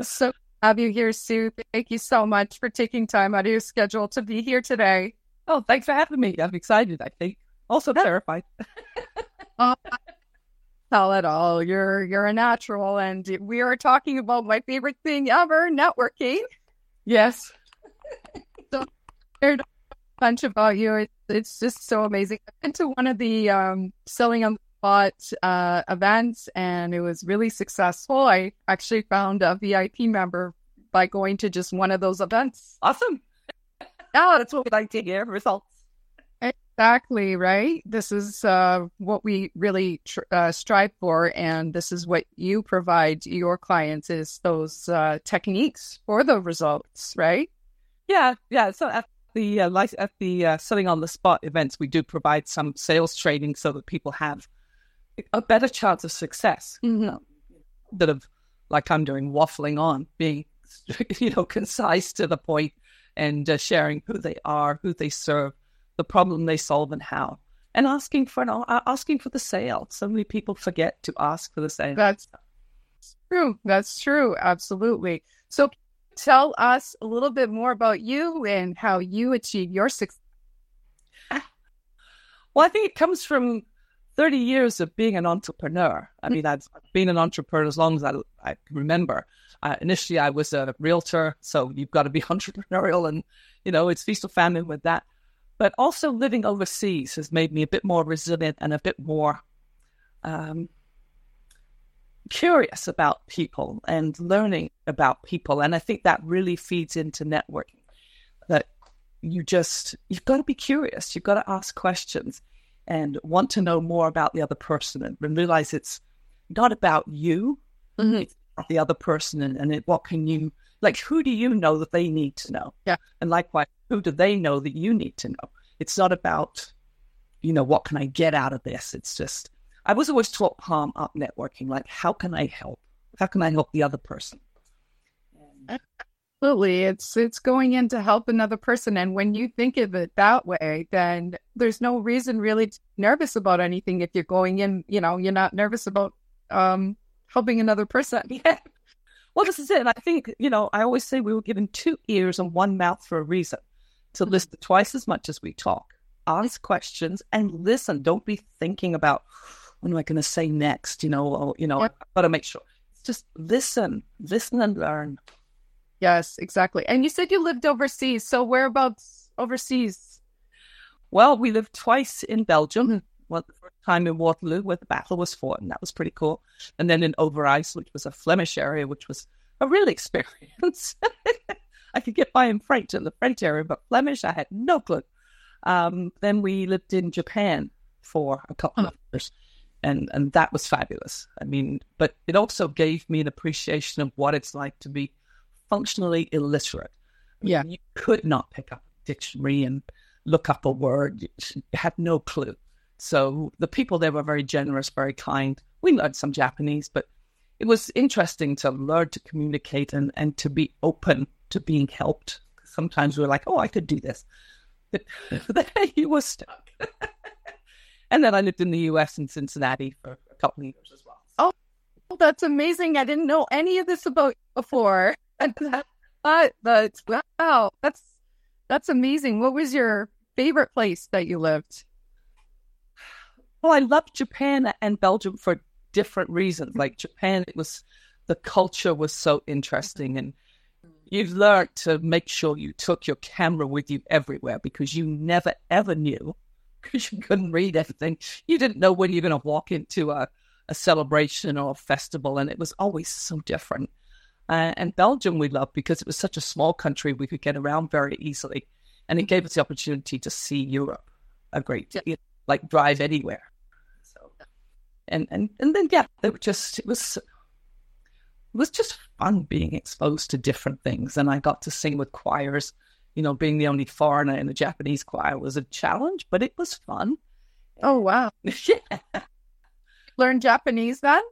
so have you here, Sue. Thank you so much for taking time out of your schedule to be here today. Oh, thanks for having me. I'm excited, I think. Also terrified. uh, tell it all. You're you're a natural and we are talking about my favorite thing ever, networking. Yes. so heard a bunch about you. It's, it's just so amazing. I've been to one of the um, selling on spot uh, events and it was really successful. I actually found a VIP member by going to just one of those events. Awesome. Yeah, that's what we like to hear results. Exactly, right? This is uh, what we really tr- uh, strive for. And this is what you provide your clients is those uh, techniques for the results, right? Yeah, yeah. So at the uh, at the uh, selling on the spot events, we do provide some sales training so that people have a better chance of success. Mm-hmm. That of like I'm doing waffling on, being you know concise to the point, and uh, sharing who they are, who they serve the problem they solve and how, and asking for an, uh, asking for the sale. So many people forget to ask for the sale. That's true. That's true. Absolutely. So tell us a little bit more about you and how you achieve your success. Well, I think it comes from 30 years of being an entrepreneur. I mean, I've been an entrepreneur as long as I, I remember. Uh, initially, I was a realtor, so you've got to be entrepreneurial, and you know, it's feast or famine with that. But also living overseas has made me a bit more resilient and a bit more um, curious about people and learning about people. And I think that really feeds into networking. That you just, you've got to be curious, you've got to ask questions and want to know more about the other person and realize it's not about you, mm-hmm. it's about the other person and, and it, what can you like who do you know that they need to know? Yeah. And likewise, who do they know that you need to know? It's not about, you know, what can I get out of this? It's just, I was always taught palm up networking, like, how can I help? How can I help the other person? Absolutely. It's it's going in to help another person. And when you think of it that way, then there's no reason really to be nervous about anything if you're going in, you know, you're not nervous about um helping another person. Yeah. Well, this is it. And I think, you know, I always say we were given two ears and one mouth for a reason to mm-hmm. listen twice as much as we talk. Ask questions and listen. Don't be thinking about what am I going to say next? You know, or, you know, yep. I've got to make sure. Just listen, listen and learn. Yes, exactly. And you said you lived overseas. So whereabouts overseas? Well, we lived twice in Belgium. Mm-hmm. Well, the first time in Waterloo, where the battle was fought, and that was pretty cool. And then in Overijse, which was a Flemish area, which was a real experience. I could get by in French in the French area, but Flemish, I had no clue. Um, then we lived in Japan for a couple of years, and and that was fabulous. I mean, but it also gave me an appreciation of what it's like to be functionally illiterate. Yeah, you could not pick up a dictionary and look up a word. You had no clue. So the people there were very generous, very kind. We learned some Japanese, but it was interesting to learn to communicate and, and to be open to being helped. Sometimes we're like, oh, I could do this. But then you were stuck. and then I lived in the US in Cincinnati for a couple of years as well. Oh, that's amazing. I didn't know any of this about before. but, but wow, that's that's amazing. What was your favorite place that you lived? Well, I loved Japan and Belgium for different reasons. Like Japan, it was the culture was so interesting and you've learned to make sure you took your camera with you everywhere because you never ever knew because you couldn't read anything. You didn't know when you're going to walk into a, a celebration or a festival, and it was always so different. Uh, and Belgium we loved because it was such a small country, we could get around very easily, and it gave us the opportunity to see Europe a great deal, like drive anywhere. So, and and and then yeah, it was just it was it was just fun being exposed to different things. And I got to sing with choirs. You know, being the only foreigner in the Japanese choir was a challenge, but it was fun. Oh, wow. yeah. Learn Japanese then?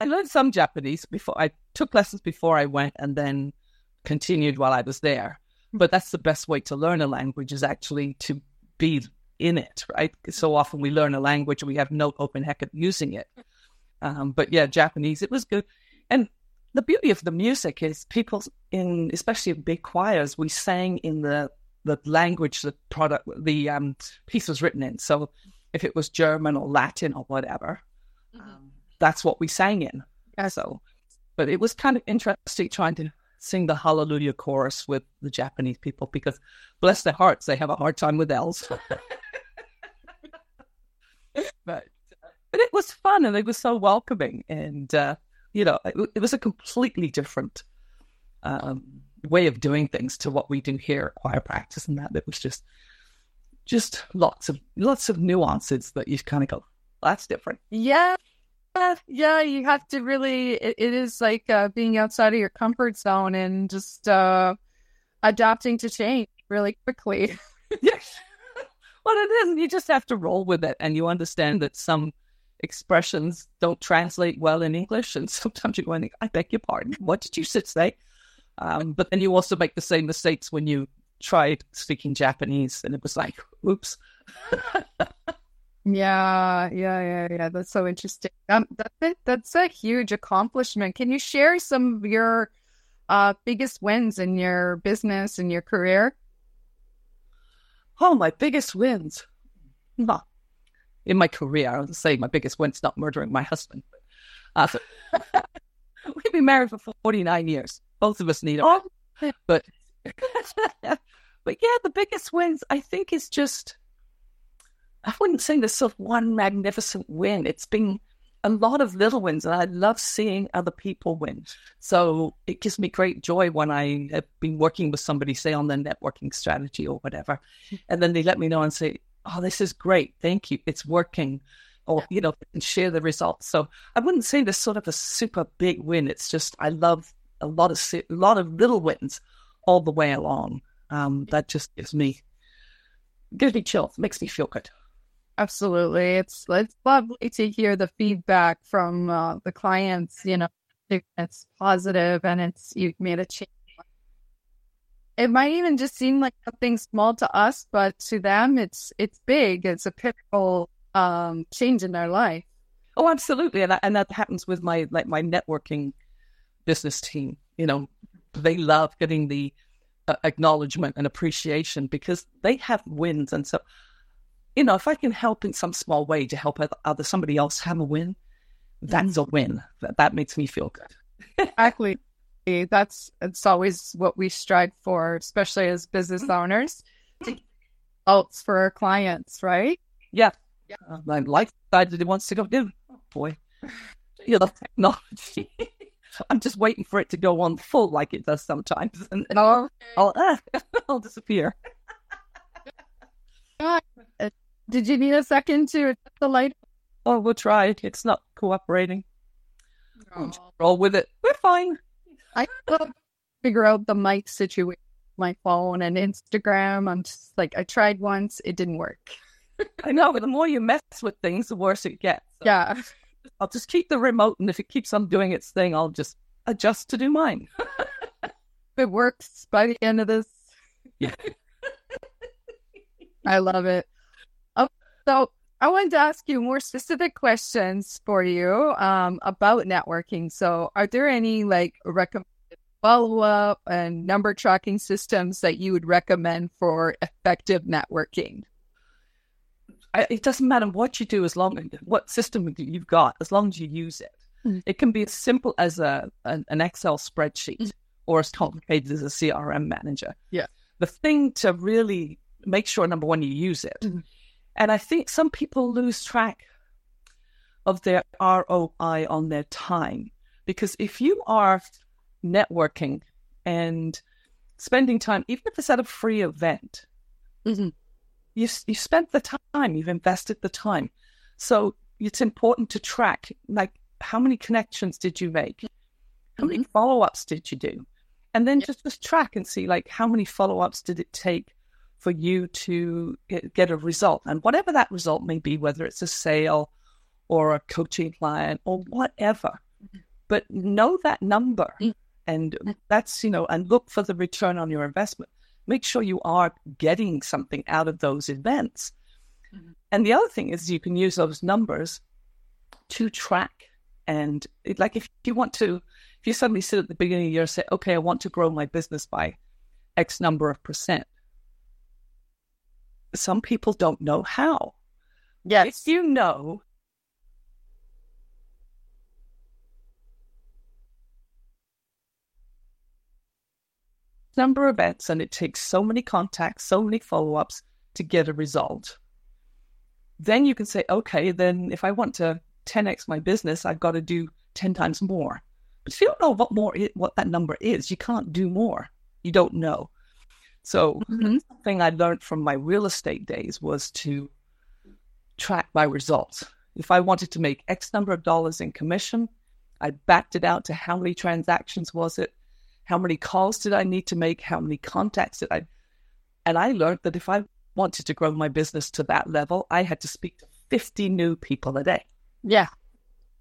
I learned some Japanese before I took lessons before I went and then continued while I was there. But that's the best way to learn a language is actually to be in it, right? So often we learn a language and we have no open heck of using it. Um, but yeah, Japanese, it was good And the beauty of the music is people in, especially in big choirs, we sang in the the language the product the um, piece was written in. So if it was German or Latin or whatever, mm-hmm. um, that's what we sang in. Yeah. So, but it was kind of interesting trying to sing the Hallelujah chorus with the Japanese people because, bless their hearts, they have a hard time with L's. but but it was fun and it was so welcoming and uh, you know it, it, was a completely different um, way of doing things to what we do here at choir practice and that. It was just just lots of lots of nuances that you kind of go that's different. Yeah yeah you have to really it, it is like uh, being outside of your comfort zone and just uh, adapting to change really quickly yes well it is you just have to roll with it and you understand that some expressions don't translate well in English. And sometimes you're going, I beg your pardon. What did you say? Um, but then you also make the same mistakes when you tried speaking Japanese and it was like, oops. Yeah, yeah, yeah, yeah. That's so interesting. Um, that's, that's a huge accomplishment. Can you share some of your uh, biggest wins in your business and your career? Oh, my biggest wins. Huh in my career. I was say my biggest win's not murdering my husband. Uh, so we've been married for 49 years. Both of us need it. Oh. But, but yeah, the biggest wins, I think, is just, I wouldn't say there's sort of one magnificent win. It's been a lot of little wins, and I love seeing other people win. So it gives me great joy when I have been working with somebody, say on their networking strategy or whatever, and then they let me know and say, oh, this is great. Thank you. It's working. Or, you know, and share the results. So I wouldn't say there's sort of a super big win. It's just, I love a lot of, a lot of little wins all the way along. Um, that just gives me, gives me chills, makes me feel good. Absolutely. It's, it's lovely to hear the feedback from uh, the clients, you know, it's positive and it's, you've made a change it might even just seem like something small to us, but to them, it's it's big. It's a pivotal um, change in their life. Oh, absolutely, and and that happens with my like my networking business team. You know, they love getting the uh, acknowledgement and appreciation because they have wins, and so you know, if I can help in some small way to help other somebody else have a win, that's a win. That that makes me feel good. exactly that's it's always what we strive for, especially as business owners. Results for our clients, right? Yeah. Yeah. Uh, my life decided it wants to go do. Oh boy. You know, technology. I'm just waiting for it to go on full like it does sometimes. And then I'll, I'll, uh, I'll disappear. Did you need a second to adjust the light? Oh, we'll try. It's not cooperating. Oh. Roll with it. We're fine. I figure out the mic situation, my phone and Instagram. I'm just like, I tried once, it didn't work. I know, but the more you mess with things, the worse it gets. So yeah. I'll just keep the remote, and if it keeps on doing its thing, I'll just adjust to do mine. it works by the end of this. Yeah. I love it. So I wanted to ask you more specific questions for you um, about networking. So, are there any like recommended follow up and number tracking systems that you would recommend for effective networking? I, it doesn't matter what you do, as long as what system you've got, as long as you use it. Mm. It can be as simple as a an, Excel spreadsheet mm. or as complicated as a CRM manager. Yeah. The thing to really make sure, number one, you use it. Mm and I think some people lose track of their ROI on their time. Because if you are networking and spending time, even if it's at a free event, mm-hmm. you, you spent the time, you've invested the time. So it's important to track like how many connections did you make? How many mm-hmm. follow ups did you do? And then just, just track and see like how many follow ups did it take for you to get a result. And whatever that result may be, whether it's a sale or a coaching client or whatever, but know that number. Mm. And that's, you know, and look for the return on your investment. Make sure you are getting something out of those events. Mm-hmm. And the other thing is you can use those numbers to track And it, like if you want to, if you suddenly sit at the beginning of the year and say, okay, I want to grow my business by X number of percent, some people don't know how. Yes. If you know number of events and it takes so many contacts, so many follow ups to get a result, then you can say, okay, then if I want to 10x my business, I've got to do 10 times more. But if you don't know what more what that number is, you can't do more. You don't know. So Mhm. something I learned from my real estate days was to track my results. If I wanted to make X number of dollars in commission, I backed it out to how many transactions was it, how many calls did I need to make, how many contacts did I, and I learned that if I wanted to grow my business to that level, I had to speak to 50 new people a day. Yeah.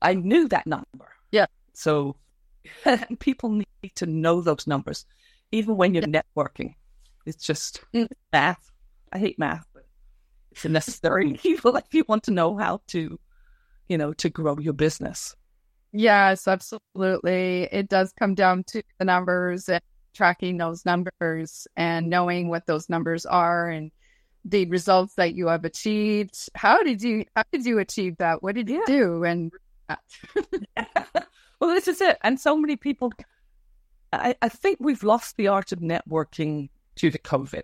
I knew that number. Yeah. So people need to know those numbers, even when you're networking. It's just Mm. math. I hate math, but it's a necessary evil if you want to know how to, you know, to grow your business. Yes, absolutely. It does come down to the numbers and tracking those numbers and knowing what those numbers are and the results that you have achieved. How did you how did you achieve that? What did you Yeah. do? And well, this is it. And so many people, I, I think we've lost the art of networking due to COVID.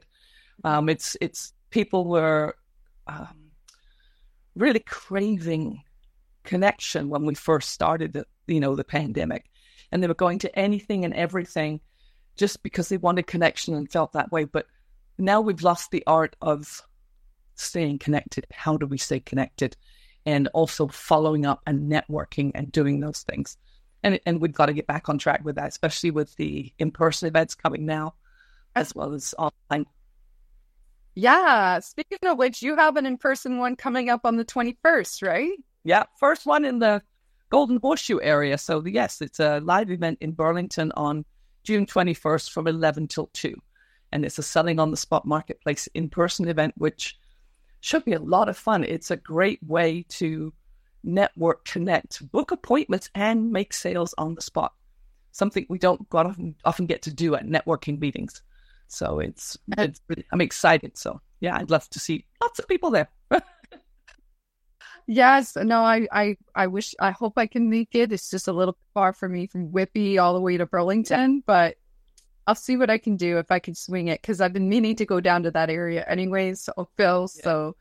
Um, it's it's people were um, really craving connection when we first started the you know the pandemic, and they were going to anything and everything just because they wanted connection and felt that way. But now we've lost the art of staying connected. How do we stay connected? And also following up and networking and doing those things. And, and we've got to get back on track with that, especially with the in person events coming now, as well as online. yeah, speaking of which, you have an in-person one coming up on the 21st, right? Yeah, first one in the Golden Horseshoe area. So, yes, it's a live event in Burlington on June 21st from 11 till 2. And it's a selling on the spot marketplace in person event, which should be a lot of fun. It's a great way to network, connect, book appointments, and make sales on the spot. Something we don't often, often get to do at networking meetings. So it's, uh, it's I'm excited. So yeah, I'd love to see lots of people there. Yes, no, I, I, I wish, I hope I can make it. It's just a little far for me from Whitby all the way to Burlington, but I'll see what I can do if I can swing it because I've been meaning to go down to that area anyways, so Phil. Yeah. So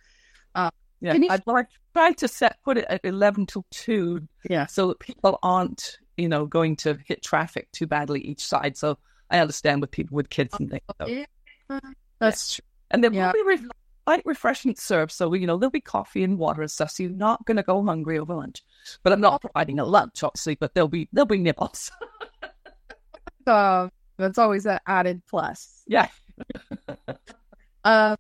uh, Yeah, Can you- I'd like try to set put it at eleven till two, yeah, so that people aren't, you know, going to hit traffic too badly each side. So I understand with people with kids and things. So. yeah, that's true. And there Yeah. will be light refreshments served, so you know there'll be coffee and water and stuff. So you're not going to go hungry over lunch. But I'm not providing a lunch, obviously. But there'll be there'll be nibbles. So that's always an added plus. yeah. Um,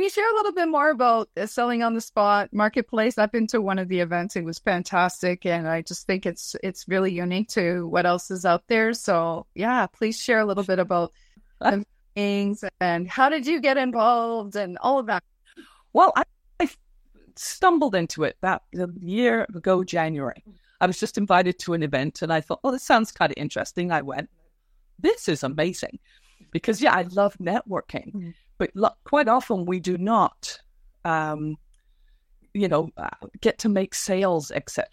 can you share a little bit more about uh, selling on the spot marketplace? I've been to one of the events; it was fantastic, and I just think it's it's really unique to what else is out there. So, yeah, please share a little bit about things and how did you get involved and all of that. Well, I, I stumbled into it that a year ago, January. I was just invited to an event and I thought, oh, this sounds kind of interesting. I went, this is amazing. Because, yeah, I love networking, Mhm. But lo- quite often we do not, um, you know, uh, get to make sales, etc.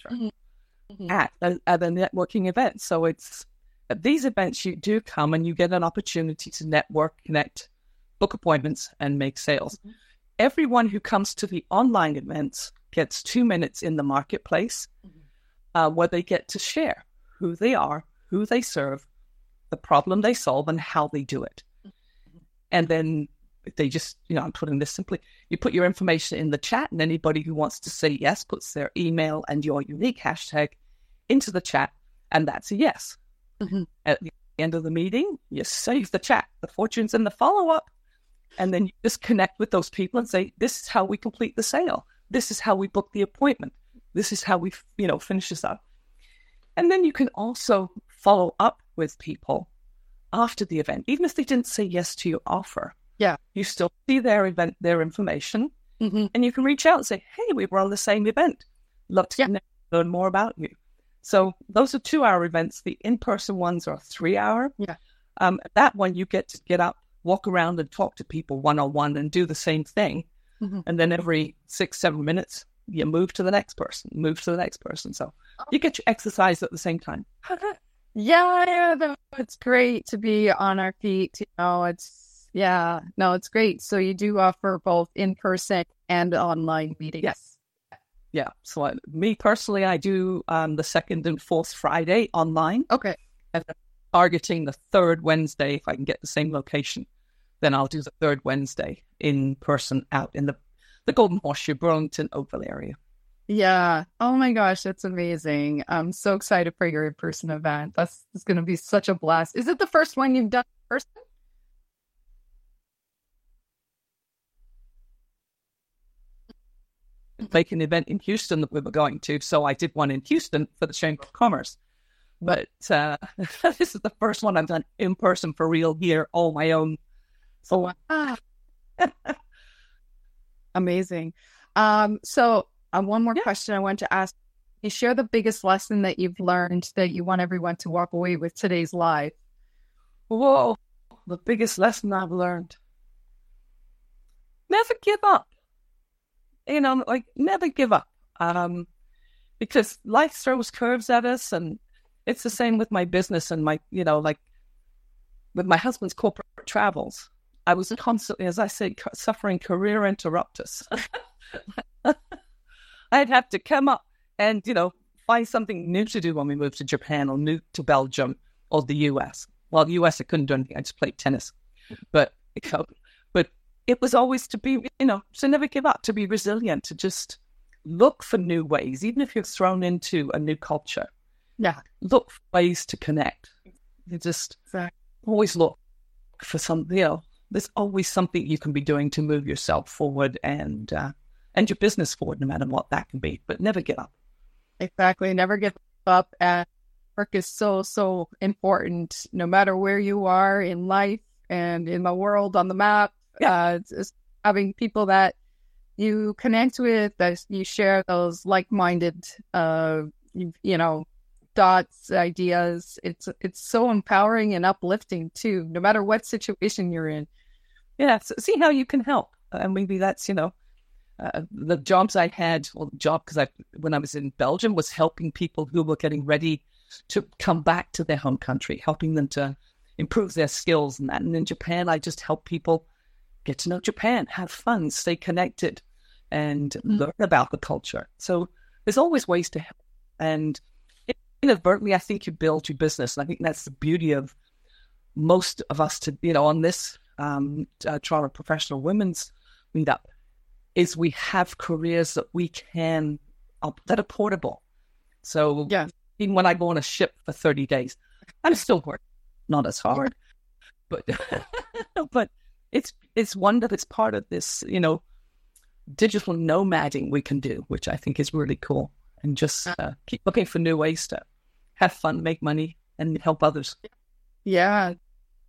Mhm. at, a, at a networking event. So it's at these events, you do come and you get an opportunity to network, connect, book appointments, and make sales. Mhm. Everyone who comes to the online events gets two minutes in the marketplace Mhm. uh, where they get to share who they are, who they serve, the problem they solve, and how they do it. And then they just, you know, I'm putting this simply, you put your information in the chat, and anybody who wants to say yes puts their email and your unique hashtag into the chat, and that's a yes. Mhm. At the end of the meeting, you save the chat, the fortunes and the follow up, and then you just connect with those people and say, "This is how we complete the sale. This is how we book the appointment. This is how we, you know, finish this up." And then you can also follow up with people after the event, even if they didn't say yes to your offer. Yeah. you still see their event, their information, Mhm. and you can reach out and say, "Hey, we were on the same event. Love to Yeah. connect, learn more about you." So those are two hour events. The in person ones are three hour. Yeah. Um, that one you get to get up, walk around, and talk to people one on one, and do the same thing. Mhm. And then every six seven minutes, you move to the next person, move to the next person. So you get your exercise at the same time. Yeah, yeah, it's great to be on our feet. You know, it's yeah, no, it's great. So you do offer both in person and online meetings. Yes. Yeah. So I, me personally, I do um, the second and fourth Friday online. Okay. I've targeting the third Wednesday, if I can get the same location, then I'll do the third Wednesday in person out in the, the Golden Horseshoe, Burlington, Oakville area. Yeah. Oh my gosh, that's amazing. I'm so excited for your in person event. That's it's going to be such a blast. Is it the first one you've done in person? Make an event in Houston that we were going to. So I did one in Houston for the Chamber of Commerce. But uh, this is the first one I've done in person for real here, all my own. So Ah. Amazing. Um, so uh, one more Yeah. question I want to ask. You share the biggest lesson that you've learned that you want everyone to walk away with today's live. Whoa, the biggest lesson I've learned. Never give up. You know, like never give up. Um, because life throws curves at us and it's the same with my business and my, you know, like with my husband's corporate travels. I was constantly, as I said, suffering career interruptus. I'd have to come up and, you know, find something new to do when we moved to Japan or new to Belgium or the US. Well, the US, I couldn't do anything. I just played tennis. But, you know, but it was always to be, you know, to never give up, to be resilient, to just look for new ways, even if you're thrown into a new culture. Yeah. Look for ways to connect. You just Exactly. always look for something, you know, there's always something you can be doing to move yourself forward and, uh, and your business forward, no matter what that can be. But never give up. Exactly. Never give up. And work is so, so important, no matter where you are in life and in the world on the map. Uh, having people that you connect with, that you share those like minded, uh, you, you know, thoughts, ideas. It's, it's so empowering and uplifting too, no matter what situation you're in. Yeah, so see how you can help. And maybe that's, you know, uh, the jobs I had, well, the job because I when I was in Belgium was helping people who were getting ready to come back to their home country, helping them to improve their skills and that. And in Japan, I just help people get to know Japan, have fun, stay connected, and learn about the culture. So there's always ways to help. And inadvertently, I think you build your business. And I think that's the beauty of most of us to, you know, on this um, uh, Toronto Professional Women's Meetup, is we have careers that we can, uh, that are portable. So Yeah. even when I go on a ship for 30 days, I'm still working, not as hard, but, but it's, it's one that it's part of this, you know, digital nomading we can do, which I think is really cool. And just uh, keep looking for new ways to have fun, make money, and help others. Yeah,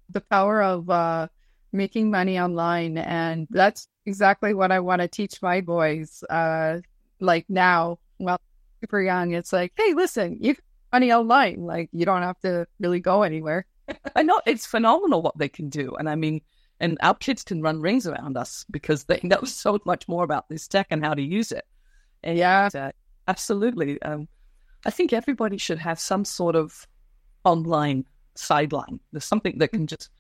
the power of uh, making money online, and that's exactly what I want to teach my boys. Uh, like now, well, super young, it's like, hey, listen, you can money online. Like you don't have to really go anywhere. I know it's phenomenal what they can do. And I mean, and our kids can run rings around us because they know so much more about this tech and how to use it. And Yeah. uh, absolutely. Um, I think everybody should have some sort of online sideline. There's something that can just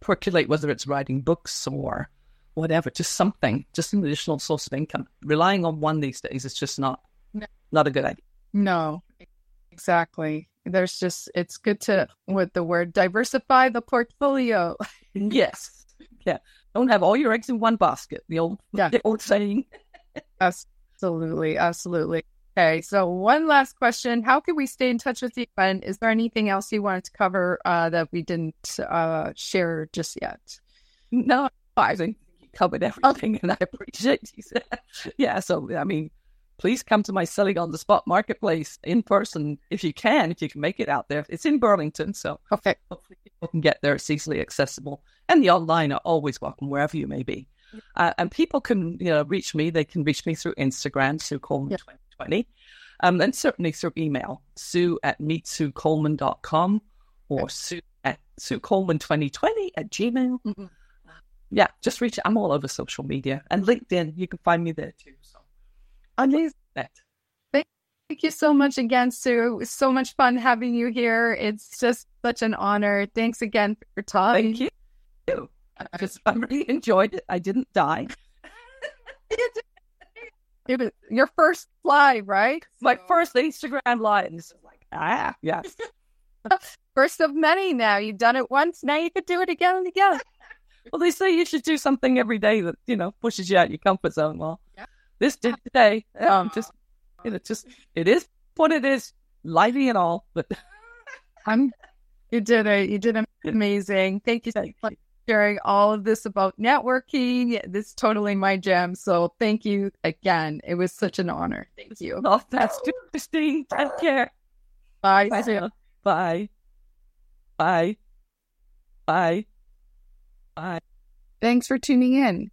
percolate, whether it's writing books or whatever, just something, just an additional source of income. Relying on one these days is just not No. not a good idea. No, exactly. There's just it's good to with the word diversify the portfolio. Yes. Yeah. Don't have all your eggs in one basket. The old Yeah. the old saying. Absolutely, absolutely. Okay, so one last question: How can we stay in touch with you? And is there anything else you wanted to cover uh, that we didn't uh, share just yet? No, I think you covered everything, and I appreciate you. yeah, so I mean, please come to my selling on the spot marketplace in person if you can, if you can make it out there. It's in Burlington, so Okay, hopefully people can get there. It's easily accessible, and the online are always welcome wherever you may be. Uh, and people can, you know, reach me. They can reach me through Instagram, Sue Coleman Yeah. 2020. Um, and certainly through email, sue at meetsuecoleman.com or sue at suecoleman2020 at gmail. Mm-hmm. Yeah, just reach I'm all over social media and LinkedIn. You can find me there too. So Thank you so much again, Sue. It was so much fun having you here. It's just such an honor. Thanks again for your time. Thank you. I just I really enjoyed it. I didn't die. it was your first live, right? My first Instagram live. And this is like, ah, yes. first of many now. You've done it once. Now you could do it again and again. well, they say you should do something every day that, you know, pushes you out your comfort zone. Well, yeah. This did today. Um, just it's just it is what it is, lively and all. But I'm you did it. You did amazing. Thank you so much for sharing all of this about networking. This is totally my jam. So thank you again. It was such an honor. Thank you. Oh, that's interesting. Take care. Bye. Bye. Bye. Bye. Bye. Bye. Thanks for tuning in.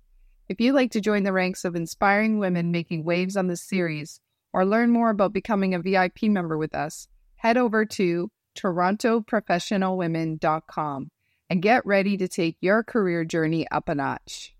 If you'd like to join the ranks of inspiring women making waves on this series, or learn more about becoming a VIP member with us, head over to torontoprofessionalwomen.com and get ready to take your career journey up a notch.